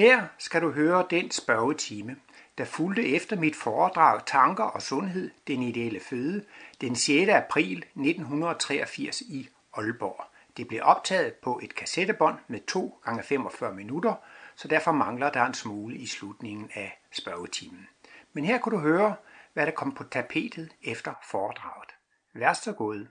Her skal du høre den spørgetime, der fulgte efter mit foredrag Tanker og Sundhed, den ideelle føde, den 6. april 1983 i Aalborg. Det blev optaget på et kassettebånd med 2 gange 45 minutter, så derfor mangler der en smule i slutningen af spørgetimen. Men her kunne du høre, hvad der kom på tapetet efter foredraget. Vær så god.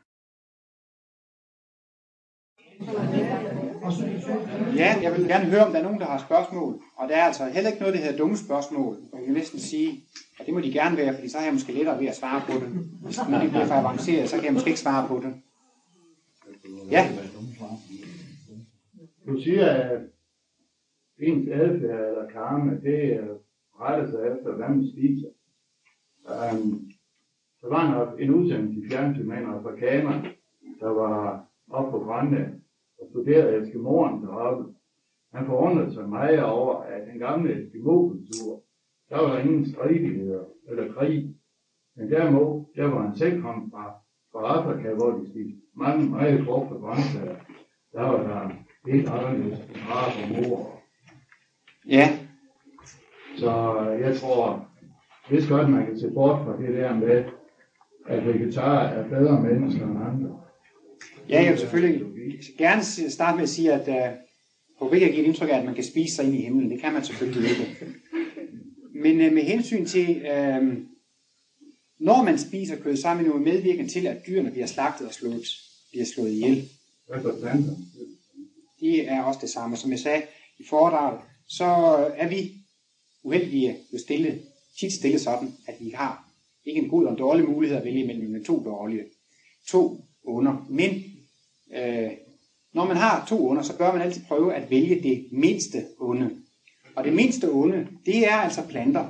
Ja, jeg vil gerne høre, om der er nogen, der har spørgsmål. Og der er altså heller ikke noget, der hedder dumme spørgsmål. Jeg kan næsten sige, at det må de gerne være, fordi så har jeg måske lettere ved at svare på det. Hvis man ikke bliver for avanceret, så kan jeg måske ikke svare på det. Ja. Du siger, at ens adfærd eller karma, det retter sig efter, hvad man spiser. Um, der var en, en udsendelse i fjernsyn med en afrikaner, der var oppe på Grønland og studerede Eskimoren deroppe. Han forundrede sig meget over, at den gamle Eskimo-kultur, der var ingen stridigheder eller krig. Men derimod, der var han selv kom fra, fra Afrika, hvor de spiste mange, meget frugt og grøntsager. Der var der helt anderledes far og mor. Ja. Så jeg tror, hvis godt man kan se bort fra det der med, at vegetarer er bedre mennesker end andre. Ja, jeg vil selvfølgelig gerne starte med at sige, at uh, på ikke at give et indtryk af, at man kan spise sig ind i himlen. Det kan man selvfølgelig ikke. Men uh, med hensyn til, uh, når man spiser kød, så er man jo medvirkende til, at dyrene bliver slagtet og slået, bliver slået ihjel. Det er også det samme. Som jeg sagde i foredraget, så er vi uheldige jo stille, tit stille sådan, at vi har ikke en god og en dårlig mulighed at vælge mellem, men to dårlige. To under. Men øh, når man har to onder, så bør man altid prøve at vælge det mindste onde. Og det mindste onde, det er altså planter.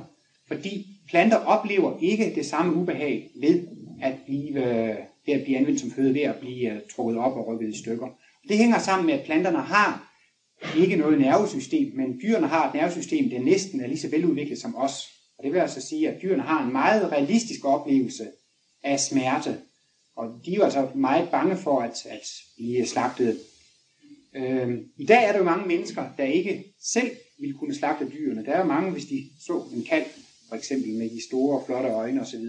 Fordi planter oplever ikke det samme ubehag ved at blive, øh, ved at blive anvendt som føde, ved at blive øh, trukket op og rykket i stykker. Det hænger sammen med, at planterne har ikke noget nervesystem, men dyrene har et nervesystem, der næsten er lige så veludviklet som os. Og det vil altså sige, at dyrene har en meget realistisk oplevelse af smerte. Og de er jo altså meget bange for at, at blive slagtet. Øhm, I dag er der jo mange mennesker, der ikke selv vil kunne slagte dyrene. Der er jo mange, hvis de så en kalv, for eksempel med de store, flotte øjne osv.,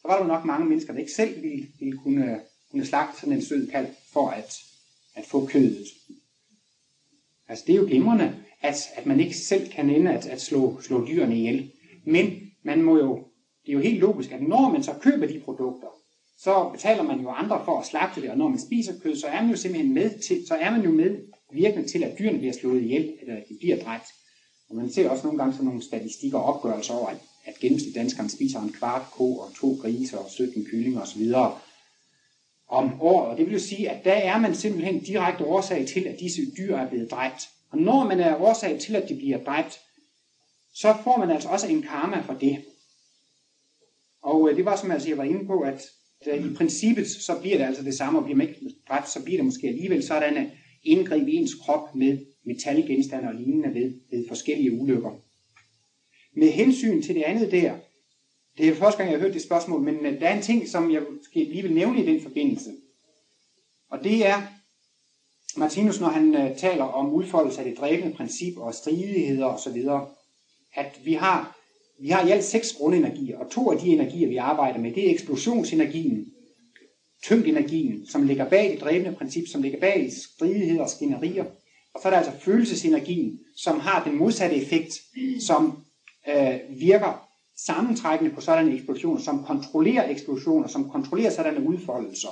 så var der jo nok mange mennesker, der ikke selv ville, ville kunne, kunne slagte sådan en sød kalv for at, at få kødet. Altså det er jo glimrende, at, at man ikke selv kan ende at, at slå, slå dyrene ihjel. Men man må jo, det er jo helt logisk, at når man så køber de produkter, så betaler man jo andre for at slagte det, og når man spiser kød, så er man jo simpelthen med til, så er man jo med virkende til, at dyrene bliver slået ihjel, eller at de bliver dræbt. Og man ser også nogle gange sådan nogle statistikker og opgørelser over, at, at gennemsnit spiser en kvart ko og to grise og 17 kyllinger osv. om året. Og det vil jo sige, at der er man simpelthen direkte årsag til, at disse dyr er blevet dræbt. Og når man er årsag til, at de bliver dræbt, så får man altså også en karma for det. Og øh, det var som altså, jeg var inde på, at i princippet så bliver det altså det samme, og bliver man ikke dræbt, så bliver det måske alligevel sådan at indgreb i ens krop med metalgenstande og lignende ved, ved forskellige ulykker. Med hensyn til det andet der, det er første gang, jeg har hørt det spørgsmål, men der er en ting, som jeg lige vil nævne i den forbindelse. Og det er, Martinus, når han øh, taler om udfoldelse af det dræbende princip og stridigheder osv., at vi har, vi har i alt seks grundenergier, og to af de energier, vi arbejder med, det er eksplosionsenergien, tyngdenergien, som ligger bag det dræbende princip, som ligger bag stridigheder og skænderier, og så er der altså følelsesenergien, som har den modsatte effekt, som øh, virker sammentrækkende på sådanne eksplosioner, som kontrollerer eksplosioner, som kontrollerer sådanne udfoldelser.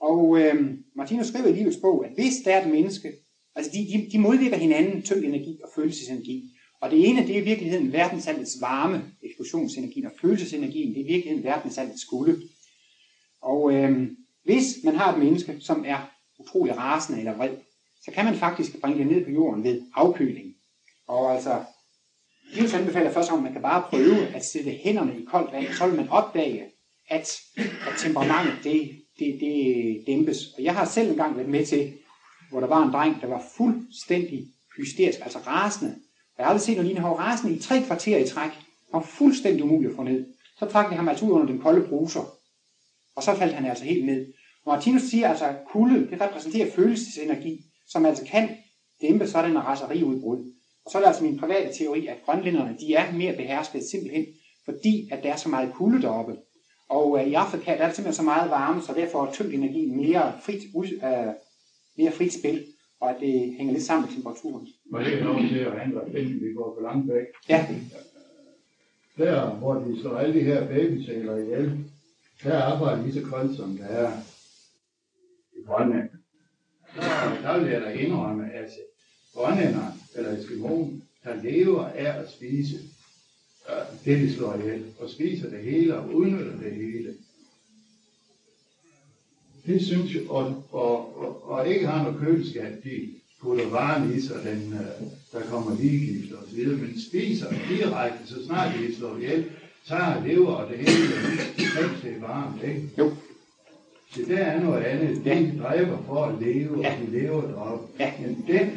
Og øh, Martinus skriver i livets bog, at hvis der er et menneske, altså de, de, de modvirker hinanden, tyngdenergi og følelsesenergi, og det ene, det er i virkeligheden verdensaldets varme, eksplosionsenergien, og følelsesenergien, det er i virkeligheden verdensaldets skulde. Og øh, hvis man har et menneske, som er utrolig rasende eller vred, så kan man faktisk bringe det ned på jorden ved afkøling. Og altså, Livs anbefaler først om, at man kan bare prøve at sætte hænderne i koldt vand, så vil man opdage, at, at temperamentet det, det, det dæmpes. Og jeg har selv engang været med til, hvor der var en dreng, der var fuldstændig hysterisk, altså rasende. Jeg har aldrig set noget lignende, han var rasende i tre kvarter i træk. Han var fuldstændig umulig at få ned. Så trak de ham altså ud under den kolde bruser. Og så faldt han altså helt ned. Og Martinus siger altså, at kulde, det repræsenterer følelsesenergi, som altså kan dæmpe sådan en raseriudbrud. Og så er det altså min private teori, at grønlænderne de er mere behersket simpelthen, fordi at der er så meget kulde deroppe. Og øh, i Afrika der er der simpelthen så meget varme, så derfor er tyngd energi mere frit, øh, mere frit spil, og at det hænger lidt sammen med temperaturen. Jeg ikke lov til at handle ting, vi går for langt væk? Ja, Der, hvor de slår alle de her babysæler ihjel, der er arbejdet lige så koldt, som der er i Grønland. Der, der vil jeg da indrømme, at grønlænderne, eller eskimoen, der lever af at spise øh, det, de slår ihjel, og spiser det hele og udnytter det hele. Det synes jeg, og, og, og, og ikke har noget køleskab, de putter varen i sig, den, øh, der kommer ligegift og så videre, men spiser direkte, så snart de slår ihjel, tager lever og det hele, mens det er varmt, ikke? jo. Så der er noget andet. De Ja. dræber for at leve, Ja. og de lever deroppe. Ja. Men den,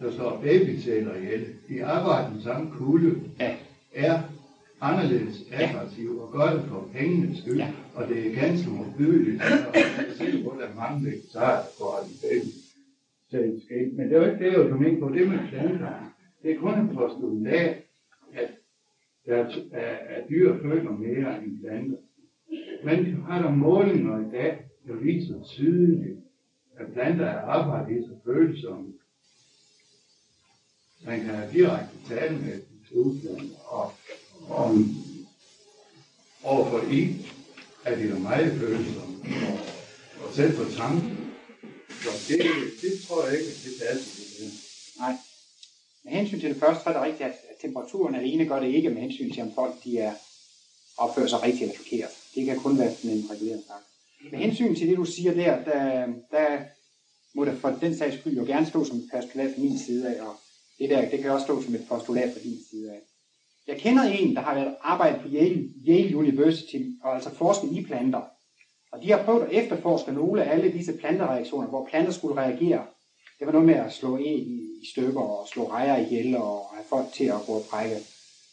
der slår babysæler ihjel, de arbejder den samme kulde, Ja, er anderledes attraktiv og gør det for pengenes skyld. Ja. Og det er ganske modbydeligt. Og jeg er sikker på, at der er mange vegetarer, der går i baby ske. Men det er jo ikke det, jeg vil ind på. Det med planter. Det er kun en postulat, at der at, at dyr føler mere end planter. Men har der målinger i dag, der viser tydeligt, at planter er arbejdet så følsomme. Man kan have direkte tale med solplanter, og om overfor i, at det er meget følsomme, og, og selv for tanken. Så det, det tror jeg ikke, at det passer til det. nej. Med hensyn til det første, så er det rigtigt, at temperaturen alene gør det ikke med hensyn til, om folk de er, opfører sig rigtigt eller forkert. Det kan kun være sådan en reguleret snak. Med hensyn til det, du siger der, der, der må det for den sags skyld jo gerne stå som et postulat fra min side af, og det der, det kan også stå som et postulat fra din side af. Jeg kender en, der har arbejdet på Yale, Yale University, og altså forsket i planter. Og de har prøvet at efterforske nogle af alle disse plantereaktioner, hvor planter skulle reagere. Det var noget med at slå en i, stykker og slå rejer ihjel og have folk til at gå og brække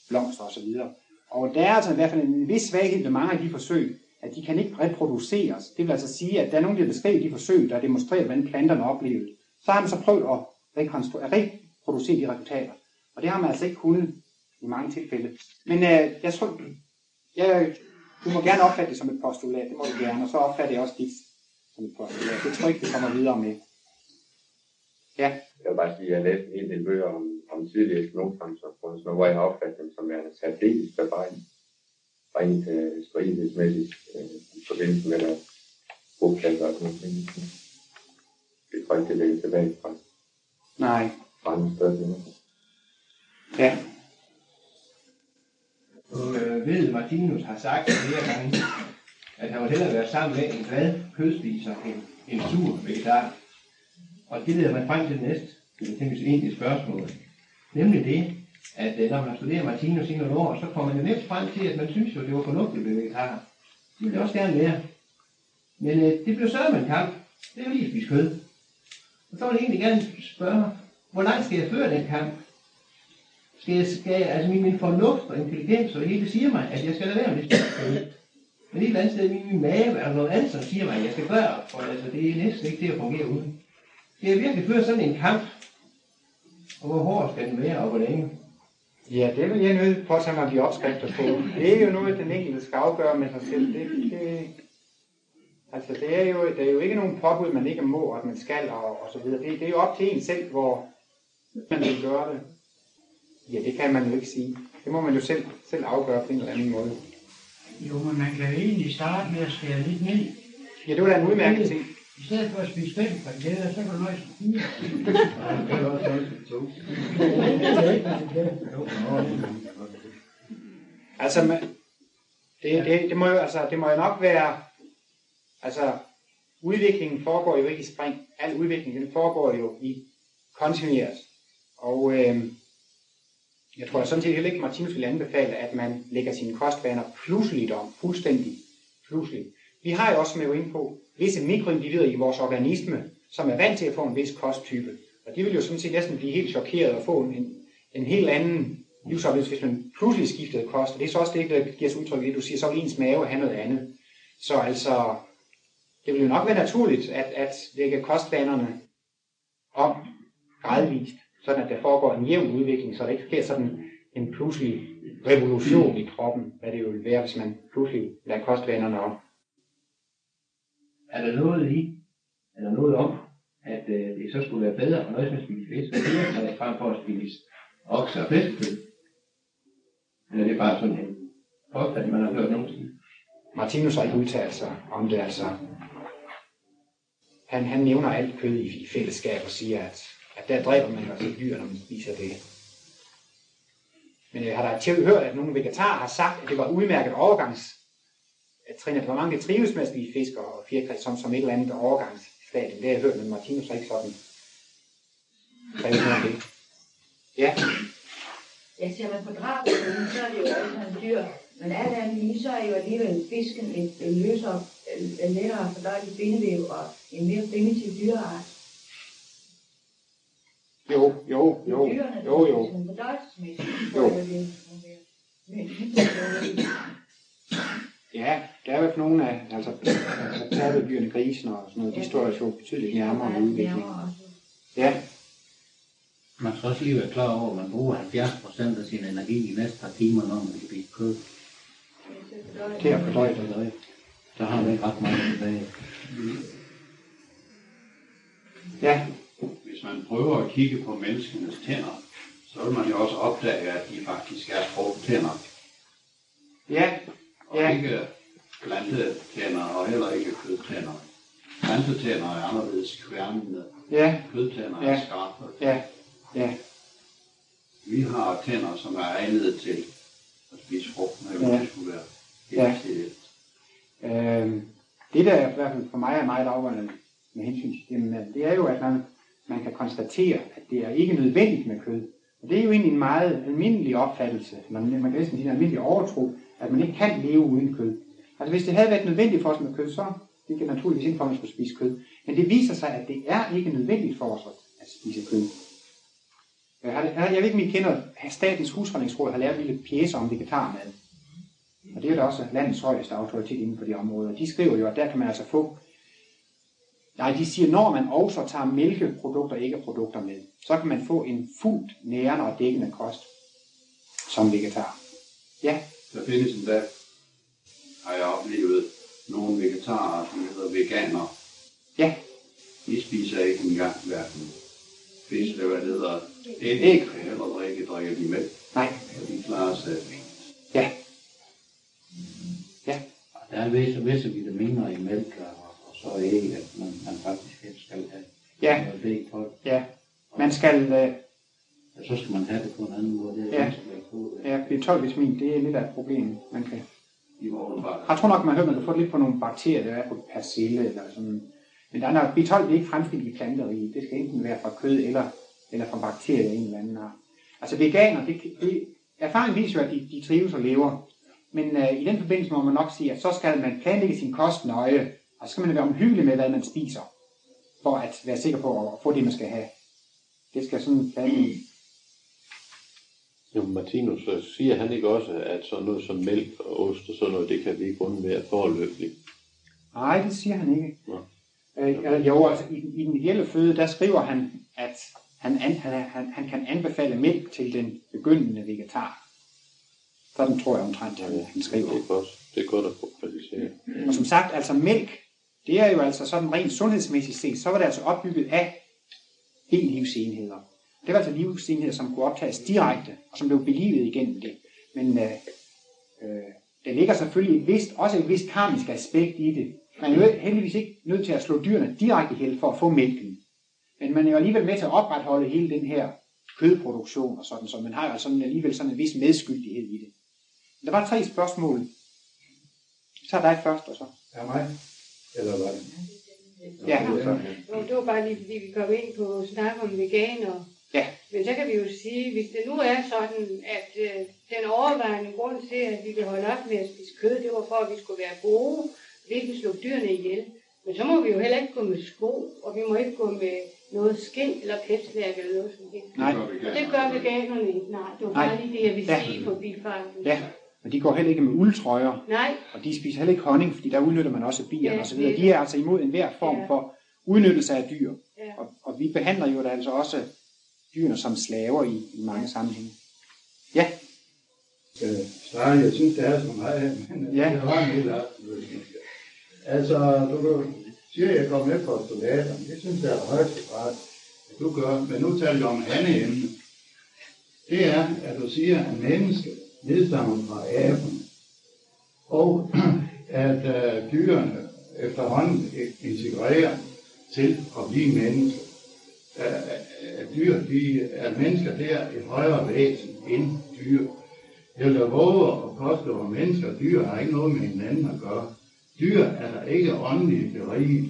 blomster osv. Og der er altså i hvert fald en vis svaghed ved mange af de forsøg, at de kan ikke reproduceres. Det vil altså sige, at der er nogen, der beskriver de forsøg, der demonstrerer, hvordan planterne oplevede. Så har man så prøvet at at reproducere de resultater. Og det har man altså ikke kunnet i mange tilfælde. Men øh, jeg tror, jeg, du må gerne opfatte det som et postulat, det må du gerne, og så opfatter jeg også dit som et postulat. Det tror jeg ikke, vi kommer videre med. Ja, Jeg vil bare sige, at jeg læste en del bøger om, om tidligere eskimosamfund, hvor jeg har opfattet dem som værende særdeles beregnet. Rent øh, stridighedsmæssigt øh, i forbindelse med deres bopladser og sådan noget. Det tror jeg ikke, det ligger tilbage fra nej, fra andre steder. ja, øh, ved Martinus har sagt flere gange, at han vil hellere være sammen med en glad kødspiser end en sur vegetar. Og det leder mig frem til det næste, det er tænkes egentlig spørgsmål. Nemlig det, at øh, når man studerer Martinus i nogle år, så kommer man jo nemt frem til, at man synes jo, det var fornuftigt at blive vegetar. Det ville jeg også gerne være. Men øh, det blev så en kamp. Det er jo lige at spise kød. Og så vil jeg egentlig gerne spørge, hvor langt skal jeg føre den kamp? Skal jeg, skal jeg, altså min, min fornuft og intelligens og hele siger mig, at jeg skal lade være med det. Men et eller andet sted min, min mave er noget andet, som siger mig, at jeg skal gøre, for altså, det er næsten ikke det at fungere uden. Skal jeg virkelig føre sådan en kamp? Og hvor hård skal den være, og hvor længe? Ja, det vil jeg nødt på at tage mig de opskrifter på. Det er jo noget, den enkelte skal afgøre med sig selv. Det, det, altså, det er, jo, det er jo ikke nogen påbud, man ikke må, at man skal, og, og så videre. Det, det er jo op til en selv, hvor man vil gøre det. Ja, det kan man jo ikke sige. Det må man jo selv, selv afgøre på en eller anden måde. Jo, men man kan jo egentlig starte med at skære lidt ned. Ja, det var da en udmærket ting. I stedet for at spise fem frikadeller, så kan du nøjes med. Altså, man, det, det, det, må jo, altså, det må jo nok være, altså, udviklingen foregår jo ikke i spring. Al udvikling, den foregår jo i kontinuert. Og øh, jeg tror sådan set heller ikke, Martinus vil anbefale, at man lægger sine kostvaner pludseligt om, fuldstændig pludseligt. Vi har jo også, som jeg var inde på, visse mikroindivider i vores organisme, som er vant til at få en vis kosttype. Og de vil jo sådan set næsten blive helt chokeret og få en, en helt anden livsoplevelse, hvis man pludselig skiftede kost. Og det er så også det, der giver sig udtryk i, du siger, så vil ens mave have noget andet. Så altså, det vil jo nok være naturligt at, at lægge kostvanerne om gradvist sådan at der foregår en jævn udvikling, så der ikke sker sådan en pludselig revolution i kroppen, hvad det jo vil være, hvis man pludselig lader kostvanerne om. Er der noget i, er der noget om, at øh, det så skulle være bedre at nøjes med at spise fisk og dyr, frem for at spise okse og fiskekød? Eller er det bare sådan en påstand, man har hørt nogen sige? Martinus har ikke udtalt sig om det, altså. Han, han nævner alt kød i, i fællesskab og siger, at, at der dræber man altså dyr, når man spiser det. Men jeg har da til hørt, at nogle vegetarer har sagt, at det var udmærket overgangs at trin, at var mange, trives med at spise fisk og fjerkræ som, som et eller andet overgangsstadie. Det har jeg hørt, men Martinus er ikke sådan krævet det. Ja, Ja, ser man på drabet, så er det jo alle en dyr. Men alt andet lige, så er jo alligevel fisken et, et løsere, en lettere fordøjelig bindevæv og en mere primitiv dyreart jo, jo, jo, jo, jo. Jo. det Ja, der er jo ikke nogen af, altså, altså pattegyrene, grisen og sådan noget, de står jo betydeligt nærmere udviklingen. Ja, Man skal også lige være klar over, at man bruger 70% af sin energi i næste par timer, når man spiser kød. til at fordøje det. Så har man ikke ret meget tilbage. Ja, Hvis man prøver at kigge på menneskenes tænder, så vil man jo også opdage, at de faktisk er frugttænder. ja, Og Ja. ikke plantetænder og heller ikke kødtænder. Plantetænder er anderledes kværnende. ja, Kødtænder Ja. er skarpe. ja, ja, Vi har tænder, som er egnet til at spise frugt, når Ja. det skulle være Ja. helt til Øhm, det der er i hvert fald for mig er meget afgørende med hensyn til det, med, det er jo, at man, man kan konstatere, at det er ikke nødvendigt med kød. Og det er jo egentlig en meget almindelig opfattelse, man, man kan næsten sige en almindelig overtro, at man ikke kan leve uden kød. Altså hvis det havde været nødvendigt for os med kød, så det kan naturligvis ikke for, at man skulle spise kød. Men det viser sig, at det er ikke nødvendigt for os at spise kød. Jeg, har, jeg ved ikke, om I kender, at Statens Husholdningsråd har lavet en lille pjæse om vegetarmad. Og det er da også landets højeste autoritet inden for de områder. De skriver jo, at der kan man altså få... Nej, de siger, når man også tager mælkeprodukter og æggeprodukter med, så kan man få en fuldt nærende og dækkende kost som vegetar. Ja, Der findes endda, har jeg oplevet, nogle vegetarer, som hedder veganer. ja, De spiser ikke engang hverken fisk eller hvad det hedder. Æg, Æg. eller drikke, drikker de mælk, nej, og de klarer sig fint. ja. Ja, Der er visse, visse vitaminer i mælk og, og så æg, at man, man faktisk helst skal have. Ja. Og det er ikke godt. ja. Man skal... Øh, Og så skal man have det på en anden måde. Det er Ja. vanskeligt at få det. ja, B12-vitamin, det er lidt af et problem. Man kan, jeg tror nok, man hører, man kan få det lidt på nogle bakterier, der er på persille eller sådan. Men der er nok, B12 det er ikke fremstillet i planteriget. Det skal enten være fra kød eller, eller fra bakterier en eller anden art. Altså veganer, det, det, erfaringen viser jo, at de, de trives og lever. Men øh, i den forbindelse må man nok sige, at så skal man planlægge sin kost nøje, og så skal man være omhyggelig med, hvad man spiser, for at være sikker på at få det, man skal have. Det skal sådan planlægges. Jo, Martinus, så siger han ikke også, at sådan noget som mælk og ost og sådan noget, det kan vi ikke undvære forløbigt. Nej, det siger han ikke. Nå. Øh, eller jo, altså i, den- i den ideelle føde, der skriver han, at han, an, han, han, han kan anbefale mælk til den begyndende vegetar. Sådan tror jeg omtrent, han, han skriver. Det er godt, det er godt at få præciseret. Og som sagt, altså mælk, det er jo altså sådan rent sundhedsmæssigt set, så var det altså opbygget af B-livsenheder. Det var altså livsenheder, som kunne optages direkte, og som blev belivet igennem det. Men øh, øh, der ligger selvfølgelig et vist, også et vist karmisk aspekt i det. Man er jo heldigvis ikke nødt til at slå dyrene direkte ihjel for at få mælken. Men man er jo alligevel med til at opretholde hele den her kødproduktion og sådan, så man har jo altså sådan alligevel sådan en vis medskyldighed i det. Der var tre spørgsmål. Så er dig først, og så. Er mig? Eller hvad? Ja. Jo, det var bare lige fordi, vi kom ind på snak om veganer. Ja. Men så kan vi jo sige, hvis det nu er sådan, at øh, den overvejende grund til, at vi vil holde op med at spise kød, det var for, at vi skulle være gode, vi ikke slå dyrene ihjel. Men så må vi jo heller ikke gå med sko, og vi må ikke gå med noget skind eller pelsværk eller noget sådan det. Nej. Og det gør veganerne ikke. Nej, det var Nej. bare lige det, jeg vil Ja. sige på bifarten. Ja, men de går heller ikke med uldtrøjer, Nej, og de spiser heller ikke honning, fordi der udnytter man også bierne Ja, og osv. er De er altså imod enhver form Ja. for udnyttelse af dyr. Ja. Og, og vi behandler jo da altså også dyrene som slaver i, i mange sammenhænge. Ja, Øh, Sara, jeg synes, det er så meget, men Ja. ja. det var en helt absolut. Altså, du, du siger, at jeg kommer med på soldaterne. Det synes jeg er grad, at du gør. Men nu taler jeg om andet emne. Det er, at du siger, at mennesket nedstammer fra aben, Og at øh, dyrene efterhånden integrerer til at blive mennesker. At dyr, de, at mennesker, det er et højere væsen end dyr. Jeg vil våge at påstå, at mennesker og dyr har ikke noget med hinanden at gøre. Dyr er der ikke åndeligt beriget,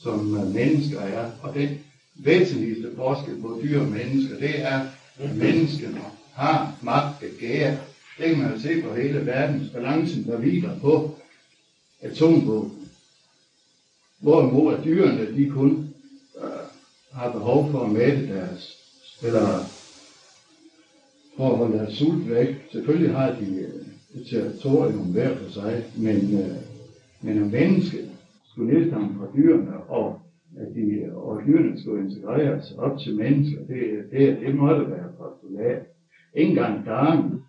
som øh, mennesker er. Og den væsentligste forskel på dyr og mennesker, det er, at menneskene har magt begær. Det kan man jo se på hele verdens balancen, der hviler på atomvåben. Hvorimod at dyrene, de kun øh, har behov for at mætte deres, eller for at holde deres sult væk. Selvfølgelig har de øh, et territorium hver for sig, men, øh, men om mennesket skulle nedstamme fra dyrene, og at de, og dyrene skulle integreres op til mennesker, det, det, det måtte være postulat. Ikke engang Darwin.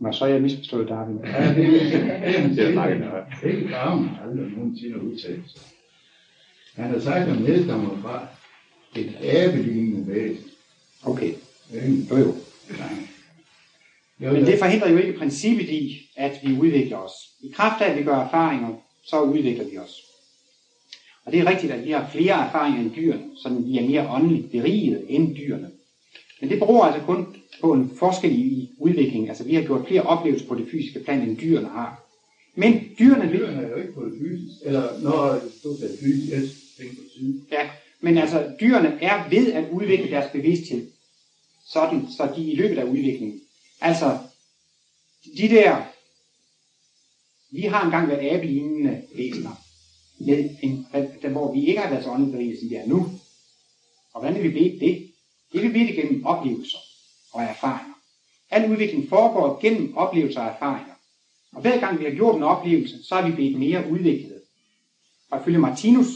Nå, så er jeg misforstået Darwin. Ja, det, er det, det, ikke Darwin har aldrig nogensinde udtalt sig. Han har sagt, at han nedstammer fra et abelignende væsen. Okay, jo jo. Nej. Men det forhindrer jo ikke princippet i, at vi udvikler os. I kraft af, at vi gør erfaringer, så udvikler vi os. Og det er rigtigt, at vi har flere erfaringer end dyrene, så vi er mere åndeligt beriget end dyrene. Men det beror altså kun på en forskel i udvikling. Altså vi har gjort flere oplevelser på det fysiske plan, end dyrene har. Men dyrene, Dyrene er jo ikke på det fysisk, eller når du sagde fysisk, jeg tænker på syd. Ja, men altså dyrene er ved at udvikle deres bevidsthed. Sådan, så de i løbet af udviklingen. Altså, de der, vi har engang været abelignende væsener, med en, der, hvor vi ikke har været så åndelige, som vi er nu. Og hvordan er vi blevet det? Det er vi blevet gennem oplevelser og erfaringer. Al udvikling foregår gennem oplevelser og erfaringer. Og hver gang vi har gjort en oplevelse, så er vi blevet mere udviklet. Og ifølge Martinus,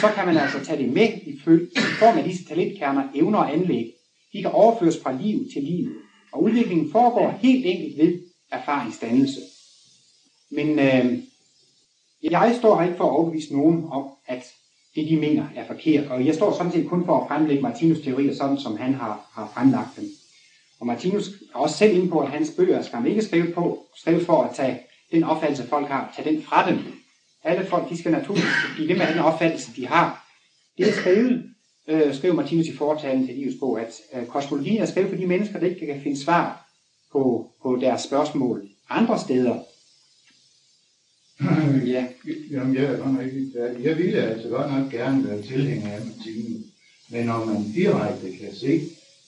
så kan man altså tage det med i føl- i form af disse talentkerner, evner og anlæg. De kan overføres fra liv til liv. Og udviklingen foregår helt enkelt ved erfaringsdannelse. Men øh, jeg står her ikke for at overbevise nogen om, at det de mener er forkert. Og jeg står sådan set kun for at fremlægge Martinus teorier sådan, som han har, har fremlagt dem. Og Martinus er også selv inde på, at hans bøger skal man ikke skrive, på, skrive for at tage den opfattelse, folk har, tage den fra dem. Alle folk, de skal naturligvis blive ved med den opfattelse, de har. Det er skrevet, øh, skriver Martinus i foretalen til Livets bog, at øh, kosmologien er skrevet for de mennesker, der ikke kan finde svar på, på deres spørgsmål andre steder. ja. Jamen, jeg er godt nok ikke færdig. Jeg ville altså godt nok gerne være tilhænger af Martinus. Men når man direkte kan se,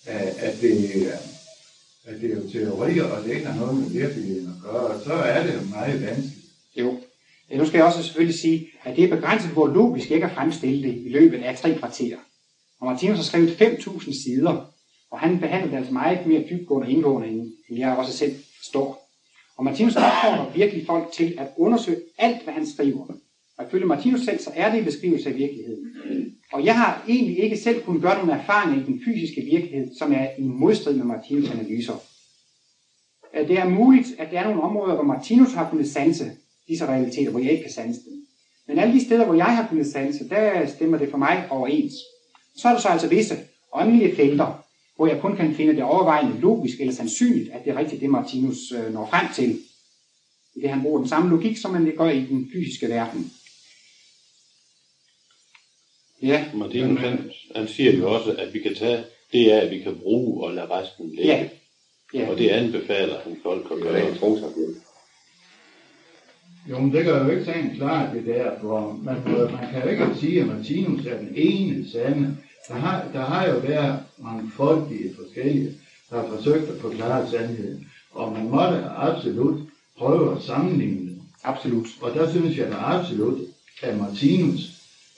at, at, det, er- at det er jo teorier, og det ikke har noget med virkeligheden at gøre, så er det jo meget vanskeligt. Jo. Ja, nu skal jeg også selvfølgelig sige, at det er begrænset, hvor logisk ikke at fremstille det i løbet af tre kvarterer. Og Martinus har skrevet 5.000 sider, og han behandler det altså meget mere dybgående og indgående, end jeg også selv står. Og Martinus opfordrer virkelig folk til at undersøge alt, hvad han skriver. Og ifølge Martinus selv, så er det en beskrivelse af virkeligheden. Og jeg har egentlig ikke selv kunnet gøre nogle erfaringer i den fysiske virkelighed, som er i modstrid med Martinus' analyser. Det er muligt, at der er nogle områder, hvor Martinus har kunnet sanse disse realiteter, hvor jeg ikke kan sanse dem. Men alle de steder, hvor jeg har kunnet sanse, der stemmer det for mig overens. Så er der så altså visse åndelige felter, hvor jeg kun kan finde det overvejende logisk eller sandsynligt, at det er rigtigt, det Martinus øh, når frem til. I det han bruger den samme logik, som man gør i den fysiske verden. Ja, Martinus, han, han siger jo også, at vi kan tage det af, at vi kan bruge og lade resten ligge. Ja. ja. Og det anbefaler han folk at Det er en gøre. Jo, men det gør jo ikke sagen klart, det der, for man, man kan jo ikke sige, at Martinus er den ene sande. Der har, der har jo været mangfoldige forskellige, der har forsøgt at forklare sandheden. Og man måtte absolut prøve at sammenligne dem. Absolut. Og der synes jeg da absolut, at Martinus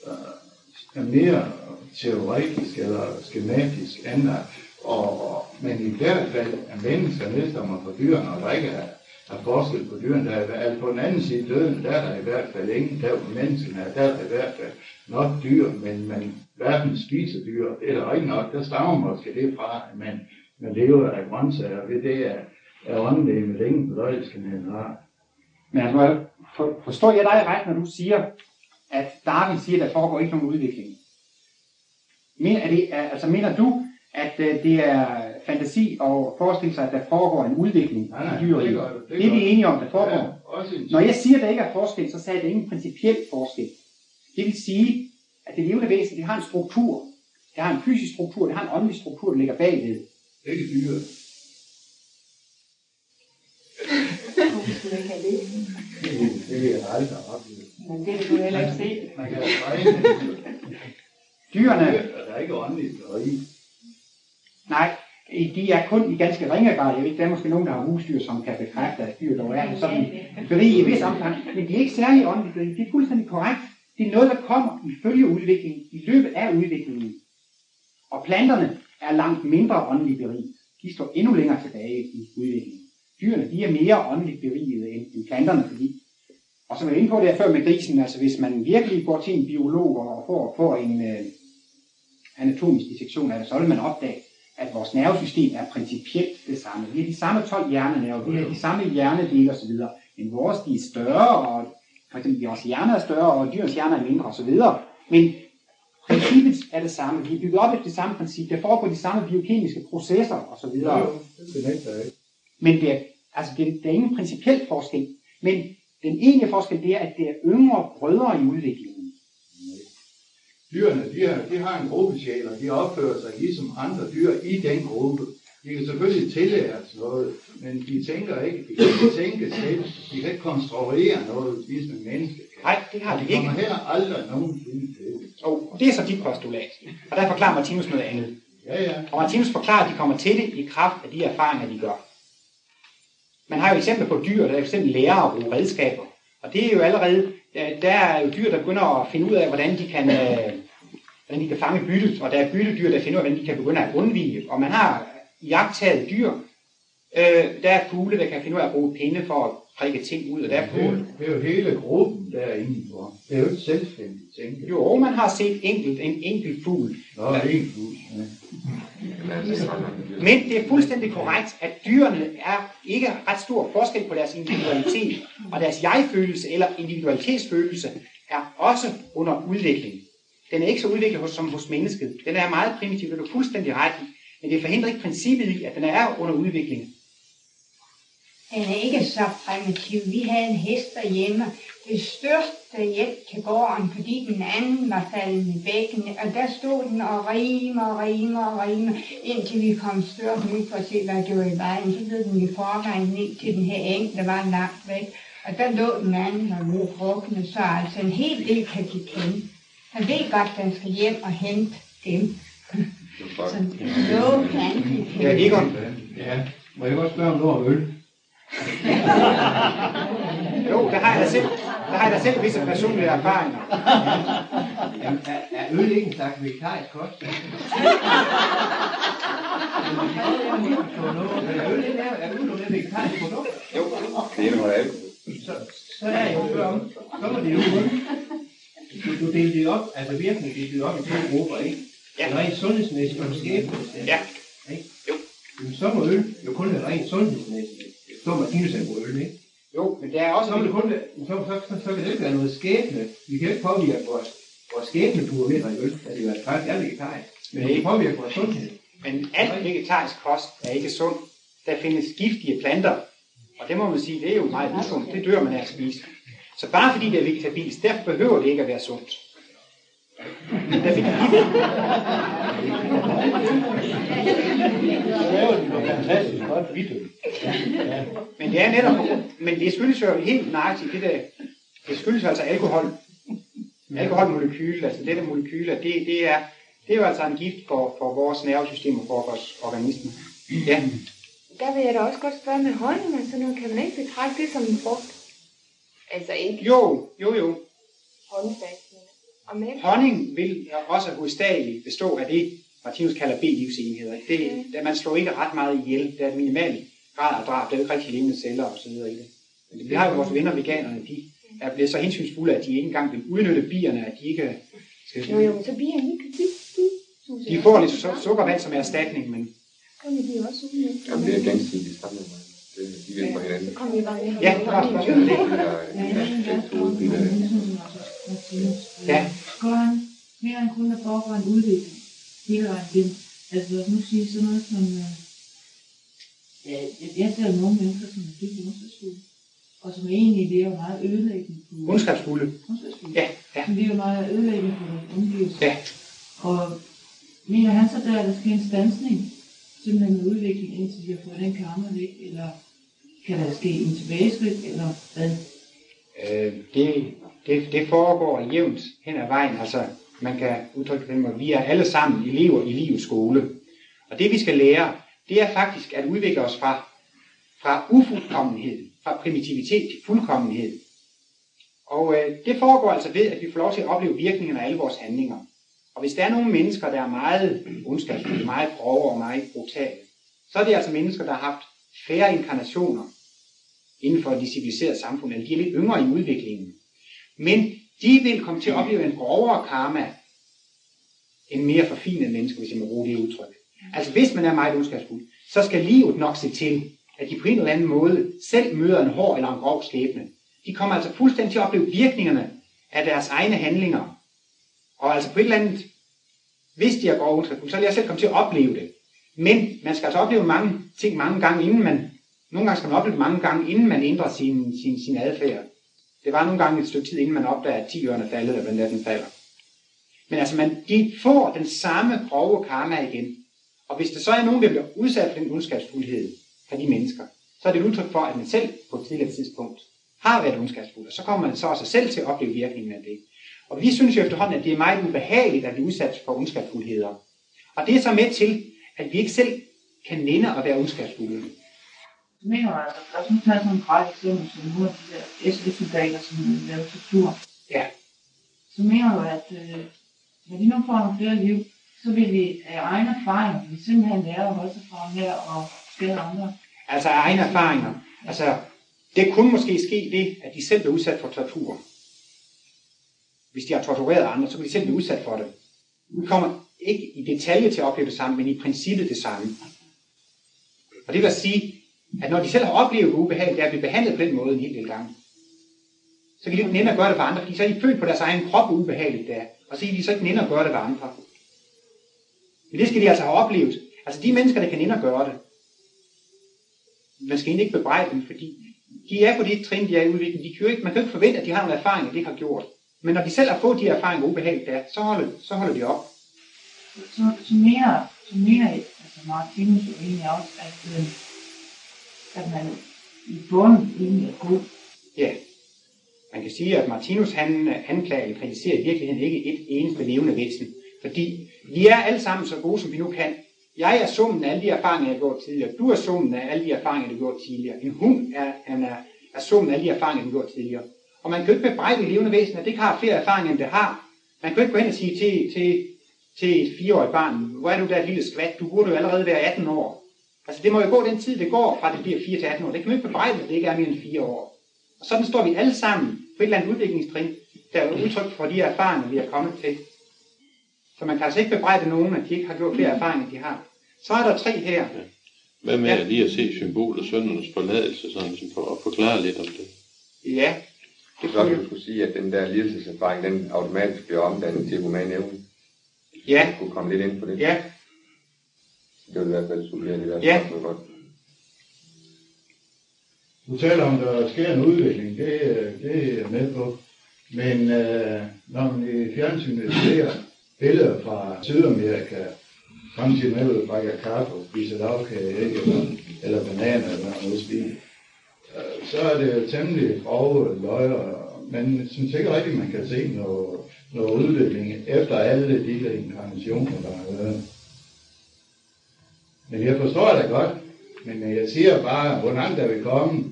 øh, er mere teoretisk eller skematisk anlagt. Og, og, men i hvert fald er mennesker nedstammer fra dyrene, og der ikke er, forskel på dyrene. Der er, altså på den anden side døden, der er der i hvert fald ingen, der på menneskene der er der i hvert fald nok dyr, men man hverken spiser dyr, det er der ikke nok, der stammer måske det fra, at man, man lever af grøntsager, ved det er, er åndelige med ingen bedøjelseskanal har. Men altså, for, forstår jeg dig ret, når du siger, at Darwin siger, at der foregår ikke nogen udvikling? Men, er det, altså, mener du, at øh, det er fantasi og forestille sig, at der foregår en udvikling Nej, nej, i dyreriget? det det, det Det er vi det. enige om, der foregår. Ja, Når jeg siger, at der ikke er forskel, så sagde jeg, at der er ingen principiel forskel. Det vil sige, at det levende væsen, det har en struktur. Det har en fysisk struktur, det har en åndelig struktur, der ligger bagved. ikke dyr. Hvorfor skulle du ikke have det? Det vil jeg aldrig opleve. Men det kan du heller ikke se. Man kan træne Dyrene, dyr, der er ikke åndeligt i. nej, de er kun i ganske ringe grad. Jeg ved, der er måske nogen, der har husdyr, som kan bekræfte, at dyr dog er sådan berige i vis omfang. Men de er ikke særlig åndeligt berige. Det er fuldstændig korrekt. Det er noget, der kommer ifølge udviklingen, i løbet af udviklingen. Og planterne er langt mindre åndeligt beriget. De står endnu længere tilbage i udviklingen. Dyrene, de er mere åndeligt berigede end, end planterne, fordi og som jeg var inde på der før med grisen, altså hvis man virkelig går til en biolog og får, får en øh, anatomisk dissektion af det, så vil man opdage, at vores nervesystem er principielt det samme. Vi har de samme 12 hjernenerver, vi har de samme hjernedele osv., men vores de er større, og for eksempel vores hjerne er større, og dyrens hjerne er mindre osv. Men princippet er det samme. Vi er bygget op efter det samme princip. Der foregår de samme biokemiske processer osv. Men det er, altså det, der er ingen principiel forskel. Men den egentlige forskel, det er, at det er yngre brødre i udviklingen. Dyrene, de har, de har en gruppesjæl, og de opfører sig ligesom andre dyr i den gruppe. De kan selvfølgelig tillæres noget, men de tænker ikke, de kan ikke tænke selv, de kan ikke konstruere noget, ligesom en menneske kan. Nej, det har de de kommer ikke. heller aldrig nogensinde til det. Og det er så dit postulat. Og der forklarer Martinus noget andet. Ja, ja. Og Martinus forklarer, at de kommer til det i kraft af de erfaringer, de gør. Man har jo eksempler på dyr, der er eksempel lærer at bruge redskaber. Og det er jo allerede, der er jo dyr, der begynder at finde ud af, hvordan de kan, øh, hvordan de kan fange byttet. Og der er byttedyr, der finder ud af, hvordan de kan begynde at undvige. Og man har jagttaget dyr. Øh, der er fugle, der kan finde ud af at bruge pinde for at prikke ting ud. Og der er Det er, jo, fugle. det er jo hele gruppen, der er indenfor. Det er jo ikke selvstændigt tænke. Jo, man har set enkelt, en enkelt fugl. Nå, er en fugl. Ja. Men det er fuldstændig korrekt, at dyrene er ikke ret stor forskel på deres individualitet, og deres jeg-følelse eller individualitetsfølelse er også under udvikling. Den er ikke så udviklet hos, som hos mennesket. Den er meget primitiv, det er du fuldstændig ret i. Men det forhindrer ikke princippet i, at den er under udvikling. Den er ikke så primitiv. Vi havde en hest derhjemme. Det største hjælp til gården, fordi den anden var faldet i bækken. Og der stod den og rime og rime og rime, indtil vi kom størt ud for at se, hvad det var i vejen. Så lød den i forvejen ned til den her eng, der var langt væk. Og der lå den anden og lå drukne, så altså en hel del kan de kende. Han ved godt, at den skal hjem og hente dem. Så noget kan de Ja, Egon. Ja, må jeg godt spørge om noget om øl? Jo, der har jeg da selv, der har jeg da selv visse personlige erfaringer. Jamen, er, er øl ikke en slags vegetarisk kost? er øl ikke er øl noget vegetarisk produkt? Jo, det indeholder alkohol. Så, så er jeg jo spørger om, så må det jo du, du delte det op, altså virkelig delte det op i to grupper, ikke? Ja. En rent sundhedsmæssigt og en skæbnemæssigt. Ja. Ikke? Jo. Jamen, så må øl jo kun være rent sundhedsmæssigt. Så må Martinus han bruge øl, ikke? Jo, men der er også... Så, det kun så, så, så, så, kan det ikke være noget skæbne. Vi kan ikke påvirke vores, vores skæbnetur ved at øl. Altså, det er faktisk er vegetarisk. Men vi kan påvirke vores sundhed. Men alt vegetarisk kost er ikke sund. Der findes giftige planter, og det må man sige, det er jo meget usundt. Det dør man af at spise. Så bare fordi det er vegetabilsk, derfor behøver det ikke at være sundt. Der findes gift. Laver de noget fantastisk godt hvidtøl. Men det er netop, men det skyldes jo helt nøjagtigt det der, det skyldes altså alkohol. Alkoholmolekyl, altså dette molekyl, det, det er, det er jo altså en gift for, for vores nervesystem og for vores organisme. Ja. Der vil jeg da også godt spørge med honning og sådan noget. Kan man ikke betragte det som en frugt? Altså ikke Jo, jo, jo. men- Honning vil også hovedsageligt bestå af det, Martinus kalder B-livsenheder. Det, da man slår ikke ret meget ihjel, det er et minimalt grad af drab, det er ikke rigtig levende celler og så videre i det. Men vi har jo vores venner veganerne, de er blevet så hensynsfulde, at de ikke engang vil udnytte bierne, at de ikke skal... Jo, jo, men så han ikke de, de, De får lidt su- sukkervand som erstatning, men Kom de også ud med. Jamen, det er gensidigt sammen. Det, de vil på hinanden. Så kom vi bare ned. Ja, det var. Det er udbytte. Ja. Går han mere end kun der foregår en udvikling hele vejen igennem? Altså lad os nu sige sådan noget som, øh, ja, jeg, jeg ser nogle mennesker, som er dybt ondskabsfulde, og som egentlig lever meget ødelæggende på... ondskabsfulde. Ondskabsfulde. Ja, ja. Som lever meget ødelæggende på deres omgivelser. Ja. Og mener han så der, at der sker en stansning, simpelthen med udvikling, indtil de har fået den karma væk, eller kan der ske en tilbageskridt, eller hvad? Øh, det, det, det foregår jævnt hen ad vejen. Altså, man kan udtrykke det på måde. Vi er alle sammen elever i livets skole. Og det vi skal lære, det er faktisk at udvikle os fra, fra ufuldkommenhed, fra primitivitet til fuldkommenhed. Og øh, det foregår altså ved, at vi får lov til at opleve virkningerne af alle vores handlinger. Og hvis der er nogle mennesker, der er meget ondskabsfulde, meget grove og meget brutale, så er det altså mennesker, der har haft færre inkarnationer inden for de civiliserede samfund, eller de er lidt yngre i udviklingen. Men de vil komme til at opleve en grovere karma end mere forfinede mennesker, hvis jeg må bruge det udtryk. Altså hvis man er meget ondskabsfuld, så skal livet nok se til, at de på en eller anden måde selv møder en hård eller en grov skæbne. De kommer altså fuldstændig til at opleve virkningerne af deres egne handlinger. Og altså på et eller andet, hvis de er grove ondskabsfulde, så vil jeg selv komme til at opleve det. Men man skal altså opleve mange ting mange gange, inden man, nogle gange skal man opleve mange gange, inden man ændrer sin, sin, sin adfærd. Det var nogle gange et stykke tid, inden man opdager, at 10 ørerne er faldet, eller hvordan den falder. Men altså, man, de får den samme grove karma igen. Og hvis der så er nogen, der bliver udsat for den ondskabsfuldhed fra de mennesker, så er det et udtryk for, at man selv på et tidligere tidspunkt har været ondskabsfuld, og så kommer man så også selv til at opleve virkningen af det. Og vi synes jo efterhånden, at det er meget ubehageligt at blive udsat for ondskabsfuldheder. Og det er så med til, at vi ikke selv kan nænde at være ondskabsfulde. Så mener du altså, lad os nu tage sådan en række eksempler, som nogle af de der SS-soldater, som laver tortur. Ja. Så mener du, at øh, når de nu får nogle flere liv, så vil de af egen erfaring, vil de simpelthen lære at holde sig fra med at skade andre. Altså af egne erfaringer. Altså, det kunne måske ske det, at de selv bliver udsat for tortur. Hvis de har tortureret andre, så kan de selv blive udsat for det. Vi kommer ikke i detalje til at opleve det samme, men i princippet det samme. Og det vil sige, at når de selv har oplevet ubehag, der at blive behandlet på den måde en hel del gange, så kan de ikke at gøre det for andre, fordi så er de følt på deres egen krop ubehageligt der, og så kan de så ikke nænde at gøre det for andre. Men det skal de altså have oplevet. Altså de mennesker, der kan nænde at gøre det, man skal egentlig ikke bebrejde dem, fordi de er på det trin, de er i udvikling. De kan jo ikke, man kan jo ikke forvente, at de har nogle erfaringer, de ikke har gjort. Men når de selv har fået de erfaringer ubehageligt der, så holder, så holder de op. Så, så mener, altså, så mener altså Martinus jo egentlig også, at, øh, at man i bunden egentlig er god. Ja. Man kan sige, at Martinus han anklager eller kritiserer i virkeligheden ikke et eneste levende væsen. Fordi vi er alle sammen så gode, som vi nu kan. Jeg er summen af alle de erfaringer, jeg har gjort tidligere. Du er summen af alle de erfaringer, du har gjort tidligere. En hund er, han er, er summen af alle de erfaringer, du har gjort tidligere. Og man kan jo ikke bebrejde et levende væsen, at det ikke har flere erfaringer, end det har. Man kan jo ikke gå hen og sige til, til, til et fireårigt barn, hvor er du der et lille skvat, du burde jo allerede være 18 år. Altså det må jo gå den tid, det går fra det bliver 4 til 18 år. Det kan man ikke bebrejde, at det ikke er mere end 4 år. Og sådan står vi alle sammen på et eller andet udviklingstrin, der er udtryk for de erfaringer, vi er kommet til. Så man kan altså ikke bebrejde nogen, at de ikke har gjort flere erfaringer, end de har. Så er der tre her. Hvad med Ja. ja. lige at se symbol og søndernes forladelse, sådan som for at forklare lidt om det? Ja. Det så kan du skulle sige, at den der lidelseserfaring, den automatisk bliver omdannet til human evne. Ja. Du kunne komme lidt ind på det. Ja. Det vil i hvert fald supplere det der Ja. spørgsmål godt. Du taler om, at der sker en udvikling, det, det er jeg med på. Men øh, når man i fjernsynet ser billeder fra Sydamerika, samtidig med at drikke kaffe og spise lavkage, ikke? Eller, eller bananer, eller noget spil, øh, så er det jo temmelig grove løjer. Men jeg synes ikke rigtigt, man kan se noget, noget udvikling efter alle de der inkarnationer, der har været. Men jeg forstår det godt. Men jeg siger bare, hvor langt er vi kommet?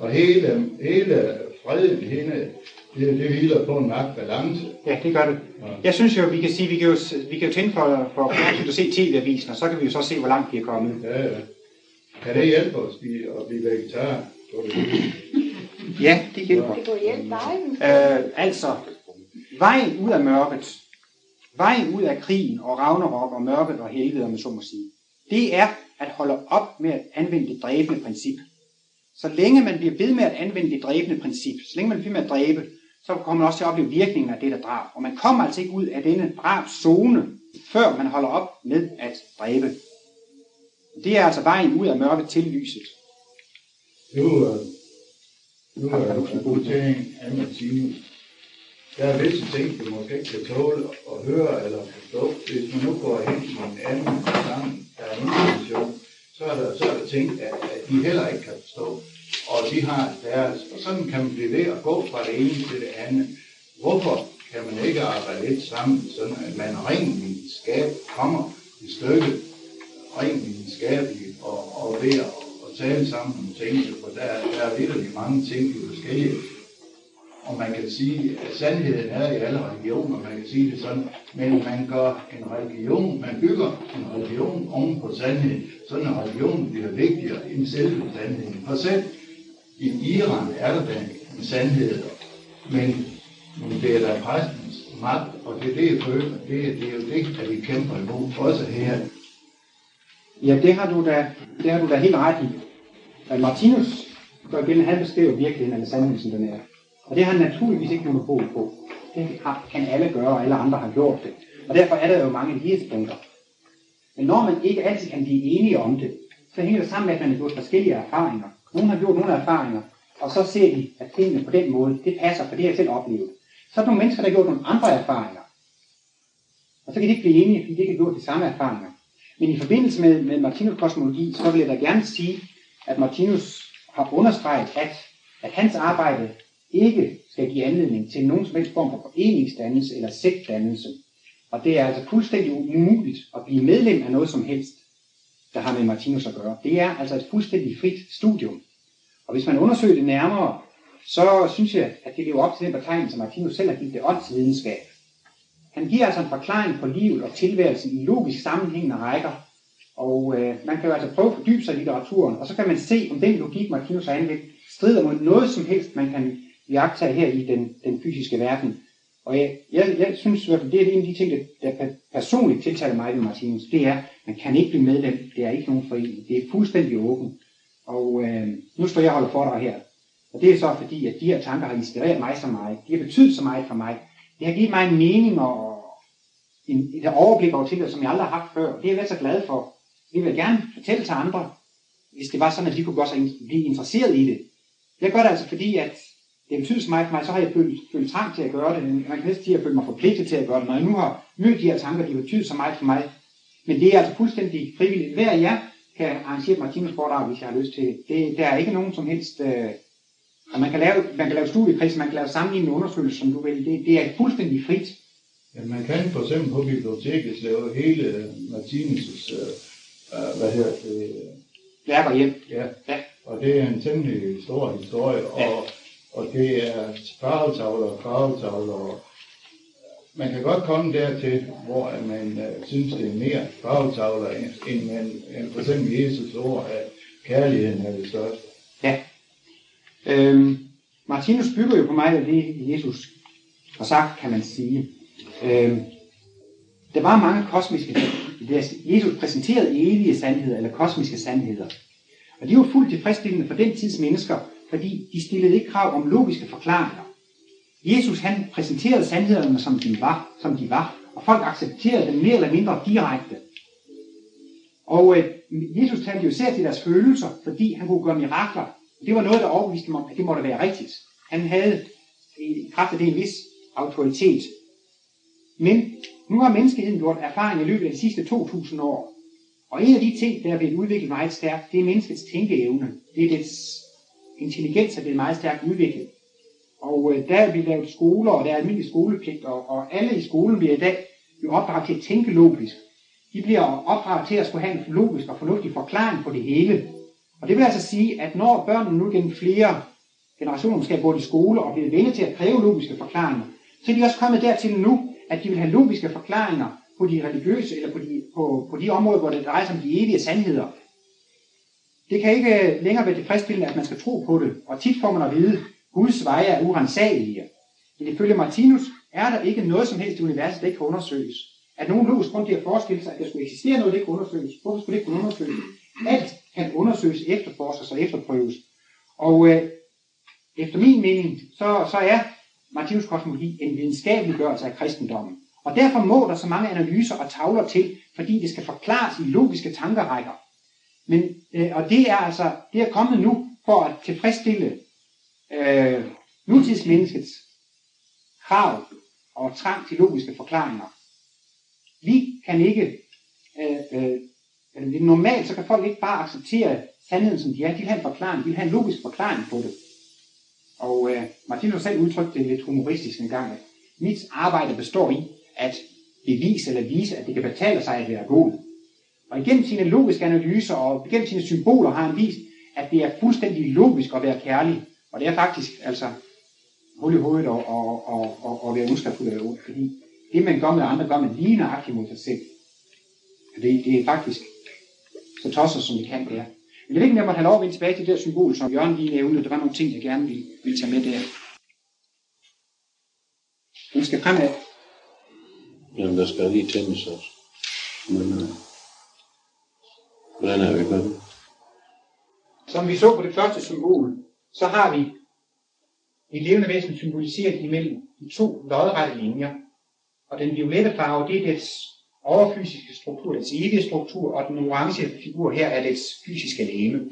Og hele, hele freden, hele, det, det hviler på en magtbalance. Ja, det gør det. Jeg synes jo, vi kan sige, vi kan jo, vi kan jo tænde for, for og se tv-avisen, og så kan vi jo så se, hvor langt vi er kommet. Ja, ja. Kan det hjælpe os at blive vegetar? Ja, det hjælper. Det kunne hjælpe dig. Øh, altså, vejen ud af mørket, vejen ud af krigen og Ragnarok og mørket og helvede, om man så må sige, det er at holde op med at anvende det dræbende princip. Så længe man bliver ved med at anvende det dræbende princip, så længe man bliver ved med at dræbe, så kommer man også til at opleve virkningen af det der drab. Og man kommer altså ikke ud af denne drabszone, før man holder op med at dræbe. Det er altså vejen ud af mørket til lyset. Nu, var, nu er det votering af Martinus. Der er visse ting, du måske ikke kan tåle at høre eller forstå. Hvis man nu går hen til en anden sammen, der er information, så er der, så er der ting, at, at de heller ikke kan forstå. Og de har deres, og sådan kan man blive ved at gå fra det ene til det andet. Hvorfor kan man ikke arbejde lidt sammen, sådan at man rent videnskab kommer i stykke, rent videnskabeligt, og, og ved at, at tale sammen om tingene, for der, der er virkelig mange ting, de forskellige. Og man kan sige, at sandheden er i alle religioner, man kan sige det sådan, men man gør en religion, man bygger en religion oven på sandheden, sådan en religion bliver vigtigere end selve sandheden. For selv i Iran er der da en sandhed, men, men det er da præstens magt, og det er det, jeg føler, det, det er jo det, at vi kæmper imod, også her. Ja, det har du da, det har du da helt ret i. Martinus gør igen, han beskriver virkeligheden af sandheden, som den er. Og det har han naturligvis ikke monopol på. Det kan alle gøre, og alle andre har gjort det. Og derfor er der jo mange lighedspunkter. Men når man ikke altid kan blive enige om det, så hænger det sammen med, at man har gjort forskellige erfaringer. Nogle har gjort nogle erfaringer, og så ser de, at tingene på den måde, det passer, for det har jeg selv oplevet. Så er der nogle mennesker, der har gjort nogle andre erfaringer. Og så kan de ikke blive enige, fordi de ikke har gjort de samme erfaringer. Men i forbindelse med, med Martinus kosmologi, så vil jeg da gerne sige, at Martinus har understreget, at, at hans arbejde ikke skal give anledning til nogen som helst form for foreningsdannelse eller sektdannelse. Og det er altså fuldstændig umuligt at blive medlem af noget som helst, der har med Martinus at gøre. Det er altså et fuldstændig frit studium. Og hvis man undersøger det nærmere, så synes jeg, at det lever op til den betegnelse, Martinus selv har givet det åndsvidenskab. Han giver altså en forklaring på livet og tilværelsen i logisk sammenhængende rækker. Og øh, man kan jo altså prøve at fordybe sig i litteraturen, og så kan man se, om den logik, Martinus har anvendt, strider mod noget som helst, man kan jagtage her i den, den fysiske verden. Og jeg, jeg, jeg synes i hvert fald, det er en af de ting, der, der personligt tiltaler mig ved Martinus, det er, man kan ikke blive medlem, det er ikke nogen forening, det er fuldstændig åbent. Og øh, nu står jeg og holder for dig her, og det er så fordi, at de her tanker har inspireret mig så meget, de har betydet så meget for mig, det har givet mig en mening og en, et overblik over tingene, som jeg aldrig har haft før, det er jeg været så glad for. Det vil jeg gerne fortælle til andre, hvis det var sådan, at de kunne også blive interesseret i det. Jeg gør det altså fordi, at det betyder så meget for mig, så har jeg følt, følt trang til at gøre det. Man kan næsten sige, at jeg føler mig forpligtet til at gøre det. Når jeg nu har mødt de her tanker, de betyder så meget for mig. Men det er altså fuldstændig frivilligt. Hver af jer kan arrangere et Martinus foredrag, hvis jeg har lyst til det. der er ikke nogen som helst... Øh, og man kan lave, man kan lave studiekreds, man kan lave sammenlignende undersøgelser, som du vil. Det, det er fuldstændig frit. Ja, man kan for eksempel på biblioteket lave hele Martinus' øh, øh, hvad hedder det? Værker hjem. Ja. ja. Og det er en temmelig stor historie, ja og det er farvetavler og farvetavler. Og man kan godt komme dertil, hvor man uh, synes, det er mere farvetavler, end, man, end for eksempel Jesus ord, at kærligheden er det største. Ja. Øhm, Martinus bygger jo på mig af det, Jesus har sagt, kan man sige. Øhm, der var mange kosmiske, Jesus præsenterede evige sandheder, eller kosmiske sandheder. Og de var fuldt tilfredsstillende for den tids mennesker, fordi de stillede ikke krav om logiske forklaringer. Jesus han præsenterede sandhederne, som de var, som de var og folk accepterede dem mere eller mindre direkte. Og øh, Jesus talte jo især til deres følelser, fordi han kunne gøre mirakler. Det var noget, der overbeviste dem om, at det måtte være rigtigt. Han havde i kraft af det en vis autoritet. Men nu har menneskeheden gjort erfaring i løbet af de sidste 2000 år. Og en af de ting, der er blevet udviklet meget stærkt, det er menneskets tænkeevne. Det er dets intelligens er blevet meget stærkt udviklet. Og øh, der er vi lavet skoler, og der er almindelig skolepligt, og, og alle i skolen bliver i dag jo opdraget til at tænke logisk. De bliver opdraget til at skulle have en logisk og fornuftig forklaring på det hele. Og det vil altså sige, at når børnene nu gennem flere generationer skal gå i skole og blive vennet til at kræve logiske forklaringer, så er de også kommet dertil nu, at de vil have logiske forklaringer på de religiøse, eller på de, på, på de områder, hvor det drejer sig om de evige sandheder. Det kan ikke øh, længere være tilfredsstillende, at man skal tro på det, og tit får man at vide, Guds veje er urensagelige. Men ifølge Martinus er der ikke noget som helst i universet, der ikke kan undersøges. At nogen logisk grund til at forestille sig, at der skulle eksistere noget, der ikke kan undersøges? Hvorfor skulle det ikke kunne undersøges? Alt kan undersøges, efterforskes og efterprøves. Og øh, efter min mening, så, så er Martinus kosmologi en videnskabelig gørelse af kristendommen. Og derfor må der så mange analyser og tavler til, fordi det skal forklares i logiske tankerækker. Men, øh, og det er altså det er kommet nu for at tilfredsstille øh, nutidsmenneskets krav og trang til logiske forklaringer. Vi kan ikke, øh, øh, øh normalt så kan folk ikke bare acceptere sandheden som de er, de vil have en forklaring, de vil have en logisk forklaring på det. Og øh, Martinus selv udtrykte det lidt humoristisk en gang, at mit arbejde består i at bevise eller vise, at det kan betale sig at være god. Og igennem sine logiske analyser og igennem sine symboler har han vist, at det er fuldstændig logisk at være kærlig. Og det er faktisk altså hul i hovedet og, og, og, og, og være ondskabsfuld af ondt, fordi det man gør med andre, gør man lige nøjagtigt mod sig selv. Det, det er faktisk så tosset, som det kan være. Men jeg ved ikke, om jeg have lov at vende tilbage til det der symbol, som Jørgen lige nævnte. Der var nogle ting, jeg gerne ville, ville tage med der. Den skal fremad. Jamen, der skal lige tændes også. Men, øh, hvordan er vi kommet? Som vi så på det første symbol, så har vi et levende væsen symboliseret imellem de to lodrette linjer. Og den violette farve, det er dets overfysiske struktur, dets evige struktur, og den orange figur her er dets fysiske læme.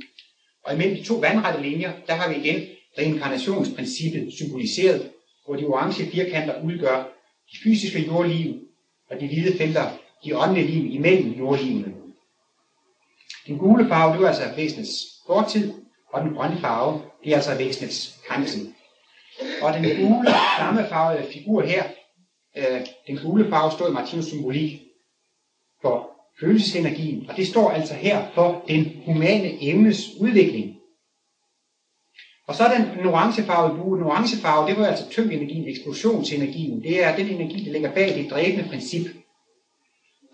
Og imellem de to vandrette linjer, der har vi igen reinkarnationsprincippet symboliseret, hvor de orange firkanter udgør de fysiske jordliv, og de hvide felter de åndelige liv imellem jordlivene. Den gule farve, det er altså væsenets fortid, og den grønne farve, det er altså væsenets fremtid. Og den gule, flammefarvede figur her, øh, den gule farve står i Martinus symbolik for følelsesenergien, og det står altså her for den humane evnes udvikling. Og så er den, den orangefarvede bue. Den orangefarve, det var altså tyngdenergien, eksplosionsenergien. Det er den energi, der ligger bag det dræbende princip.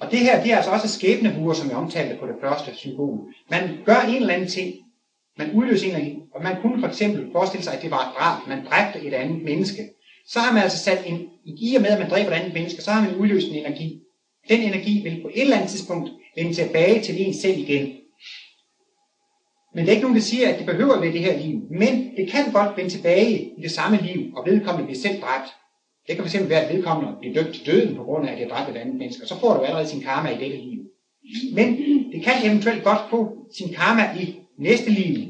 Og det her, det er altså også skæbnebuer, som jeg omtalte på det første symbol. Man gør en eller anden ting, man udløser en eller anden, og man kunne for eksempel forestille sig, at det var et drab, man dræbte et andet menneske. Så har man altså sat en, i og med, at man dræber et andet menneske, så har man udløst en energi. Den energi vil på et eller andet tidspunkt vende tilbage til en selv igen. Men det er ikke nogen, der siger, at det behøver ved det her liv. Men det kan godt vende tilbage i det samme liv, og vedkommende bliver selv dræbt. Det kan fx være, at vedkommende bliver dømt til døden på grund af, at det dræbte et andet menneske. Så får du allerede sin karma i dette liv. Men det kan eventuelt godt få sin karma i næste liv.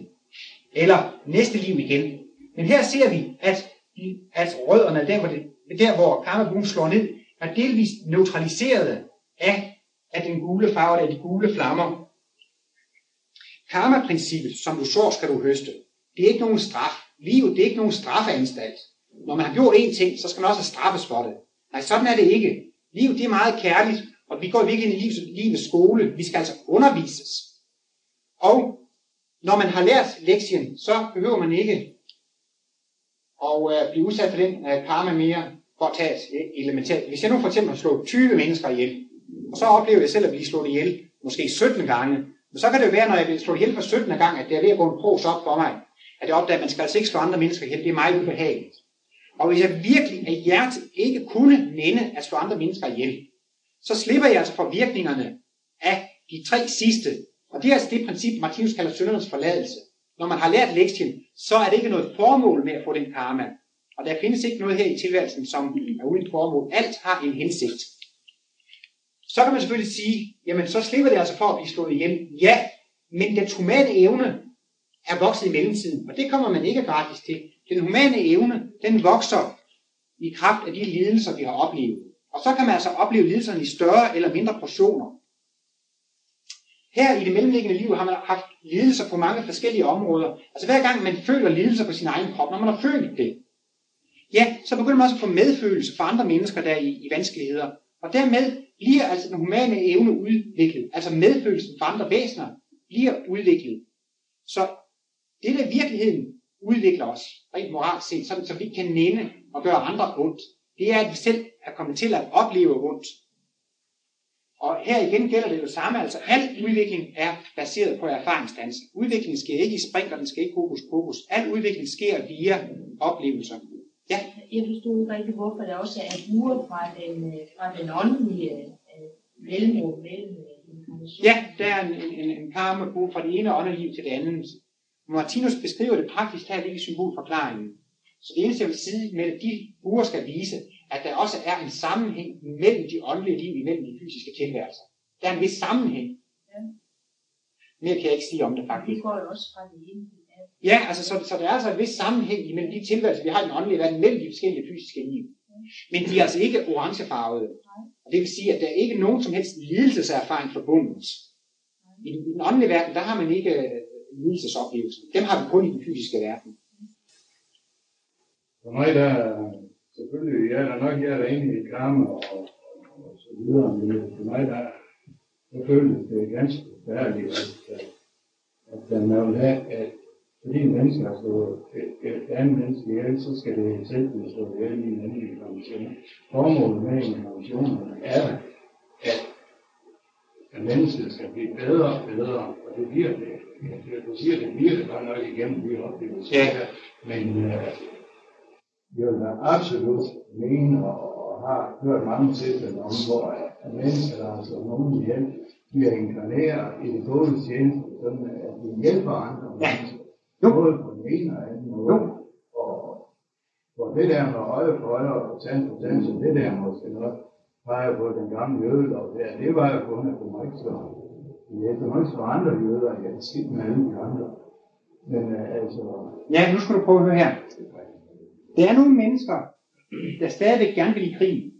Eller næste liv igen. Men her ser vi, at, at rødderne, der hvor, det, der hvor karma slår ned, er delvist neutraliseret af, af den gule farve, af de gule flammer. Karma-princippet, som du sår, skal du høste. Det er ikke nogen straf. Livet, det er ikke nogen straffeanstalt. Når man har gjort én ting, så skal man også have straffes for det. Nej, sådan er det ikke. Livet, det er meget kærligt, og vi går virkelig ind i livets, livets skole. Vi skal altså undervises. Og når man har lært lektien, så behøver man ikke at øh, blive udsat for den øh, karma mere for at tage et elementært. Hvis jeg nu for eksempel har slået 20 mennesker ihjel, og så oplever jeg selv at blive slået ihjel, måske 17 gange, men så kan det jo være, når jeg bliver slået ihjel for 17. gang, at det er ved at gå en pros op for mig, at jeg opdager, at man skal altså ikke slå andre mennesker ihjel. Det er meget ubehageligt. Og hvis jeg virkelig af hjertet ikke kunne nænde at slå andre mennesker ihjel, så slipper jeg altså for virkningerne af de tre sidste. Og det er altså det princip, Martinus kalder syndernes forladelse. Når man har lært lektien, så er det ikke noget formål med at få den karma. Og der findes ikke noget her i tilværelsen, som er uden formål. Alt har en hensigt. Så kan man selvfølgelig sige, jamen så slipper det altså for at blive slået ihjel. Ja, men den humane evne er vokset i mellemtiden, og det kommer man ikke gratis til. Den humane evne, den vokser i kraft af de lidelser, vi har oplevet. Og så kan man altså opleve lidelserne i større eller mindre portioner. Her i det mellemliggende liv har man haft lidelser på mange forskellige områder. Altså hver gang man føler lidelser på sin egen krop, når man har følt det, ja, så begynder man også at få medfølelse for andre mennesker, der er i, i vanskeligheder. Og dermed bliver altså den humane evne udviklet, altså medfølelsen for andre væsener, bliver udviklet. Så det der virkeligheden udvikler os, rent moralsk set, sådan, så vi kan nænde og gøre andre ondt, det er, at vi selv er kommet til at opleve ondt. Og her igen gælder det jo samme, altså al udvikling er baseret på erfaringsdannelse. Udviklingen sker ikke i spring, og den skal ikke hokus pokus. Al udvikling sker via oplevelser. Ja. Jeg forstod ikke rigtig, hvorfor der også er buer fra den, fra den åndelige øh, mellemrum mellem øh. Ja, der er en, en, en, karmebog fra det ene åndeliv til det andet. Martinus beskriver det praktisk her i symbolforklaringen. Så det eneste, jeg vil sige med, at de buer skal vise, at der også er en sammenhæng mellem de åndelige liv, imellem de fysiske tilværelser. Der er en vis sammenhæng. Ja. Mere kan jeg ikke sige om det faktisk. Det går jo også fra det ene. Ja, altså, så, så der er altså en vis sammenhæng imellem de tilværelser, vi har i den åndelige verden, mellem de forskellige fysiske liv. Men de er altså ikke orangefarvede. Og det vil sige, at der er ikke nogen som helst lidelseserfaring forbundet. I den, I den åndelige verden, der har man ikke øh. Dem har vi kun i den fysiske verden. For mig der selvfølgelig, jeg er nok jeg er inde i karma og, og så videre, men for mig der, så føles det ganske færdigt, at, at, at man vil have, at fordi en menneske har slået et, et andet menneske ihjel, så skal det selv blive slået ihjel i en anden inkarnation. Formålet med inkarnationen er, at, at mennesket skal blive bedre og bedre, og det bliver det. Du siger, det det bare nok igennem de oplevelser. Ja. Men øh, jeg vil absolut mene, og, har hørt mange tilfælde om, hvor at mennesker, der har slået nogen ihjel, bliver inkarneret i det gode tjeneste, sådan at de hjælper andre mennesker. Både på den ene og anden måde. Og, og det der med øje for øje og tand for tand, så det der måske nok peger på den gamle jødelov der, det var jo kun, at du må ikke slå Ja, der var ikke slå andre jøder jeg havde set med alle de andre. Men øh, altså, Ja, nu skal du prøve at høre her. Der er nogle mennesker, der stadigvæk gerne vil i krig.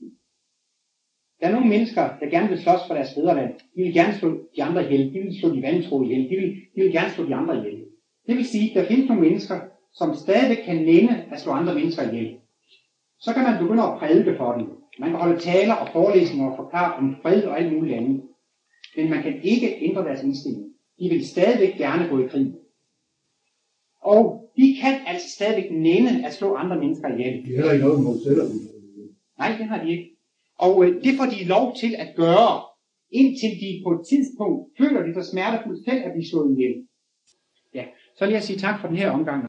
Der er nogle mennesker, der gerne vil slås for deres fædreland. De vil gerne slå de andre ihjel. De vil slå de vantro ihjel. De vil, de vil gerne slå de andre ihjel. Det vil sige, at der findes nogle mennesker, som stadigvæk kan nænde at slå andre mennesker ihjel. Så kan man begynde at prædike for dem. Man kan holde taler og forelæsninger og forklare om fred og alt muligt andet. Men man kan ikke ændre deres indstilling. De vil stadigvæk gerne gå i krig. Og de kan altså stadigvæk nænde at slå andre mennesker ihjel. de har ikke noget mod selv. Nej, det har de ikke. Og øh, det får de lov til at gøre, indtil de på et tidspunkt føler det så smertefuldt selv at blive slået ihjel. Ja, så vil jeg sige tak for den her omgang.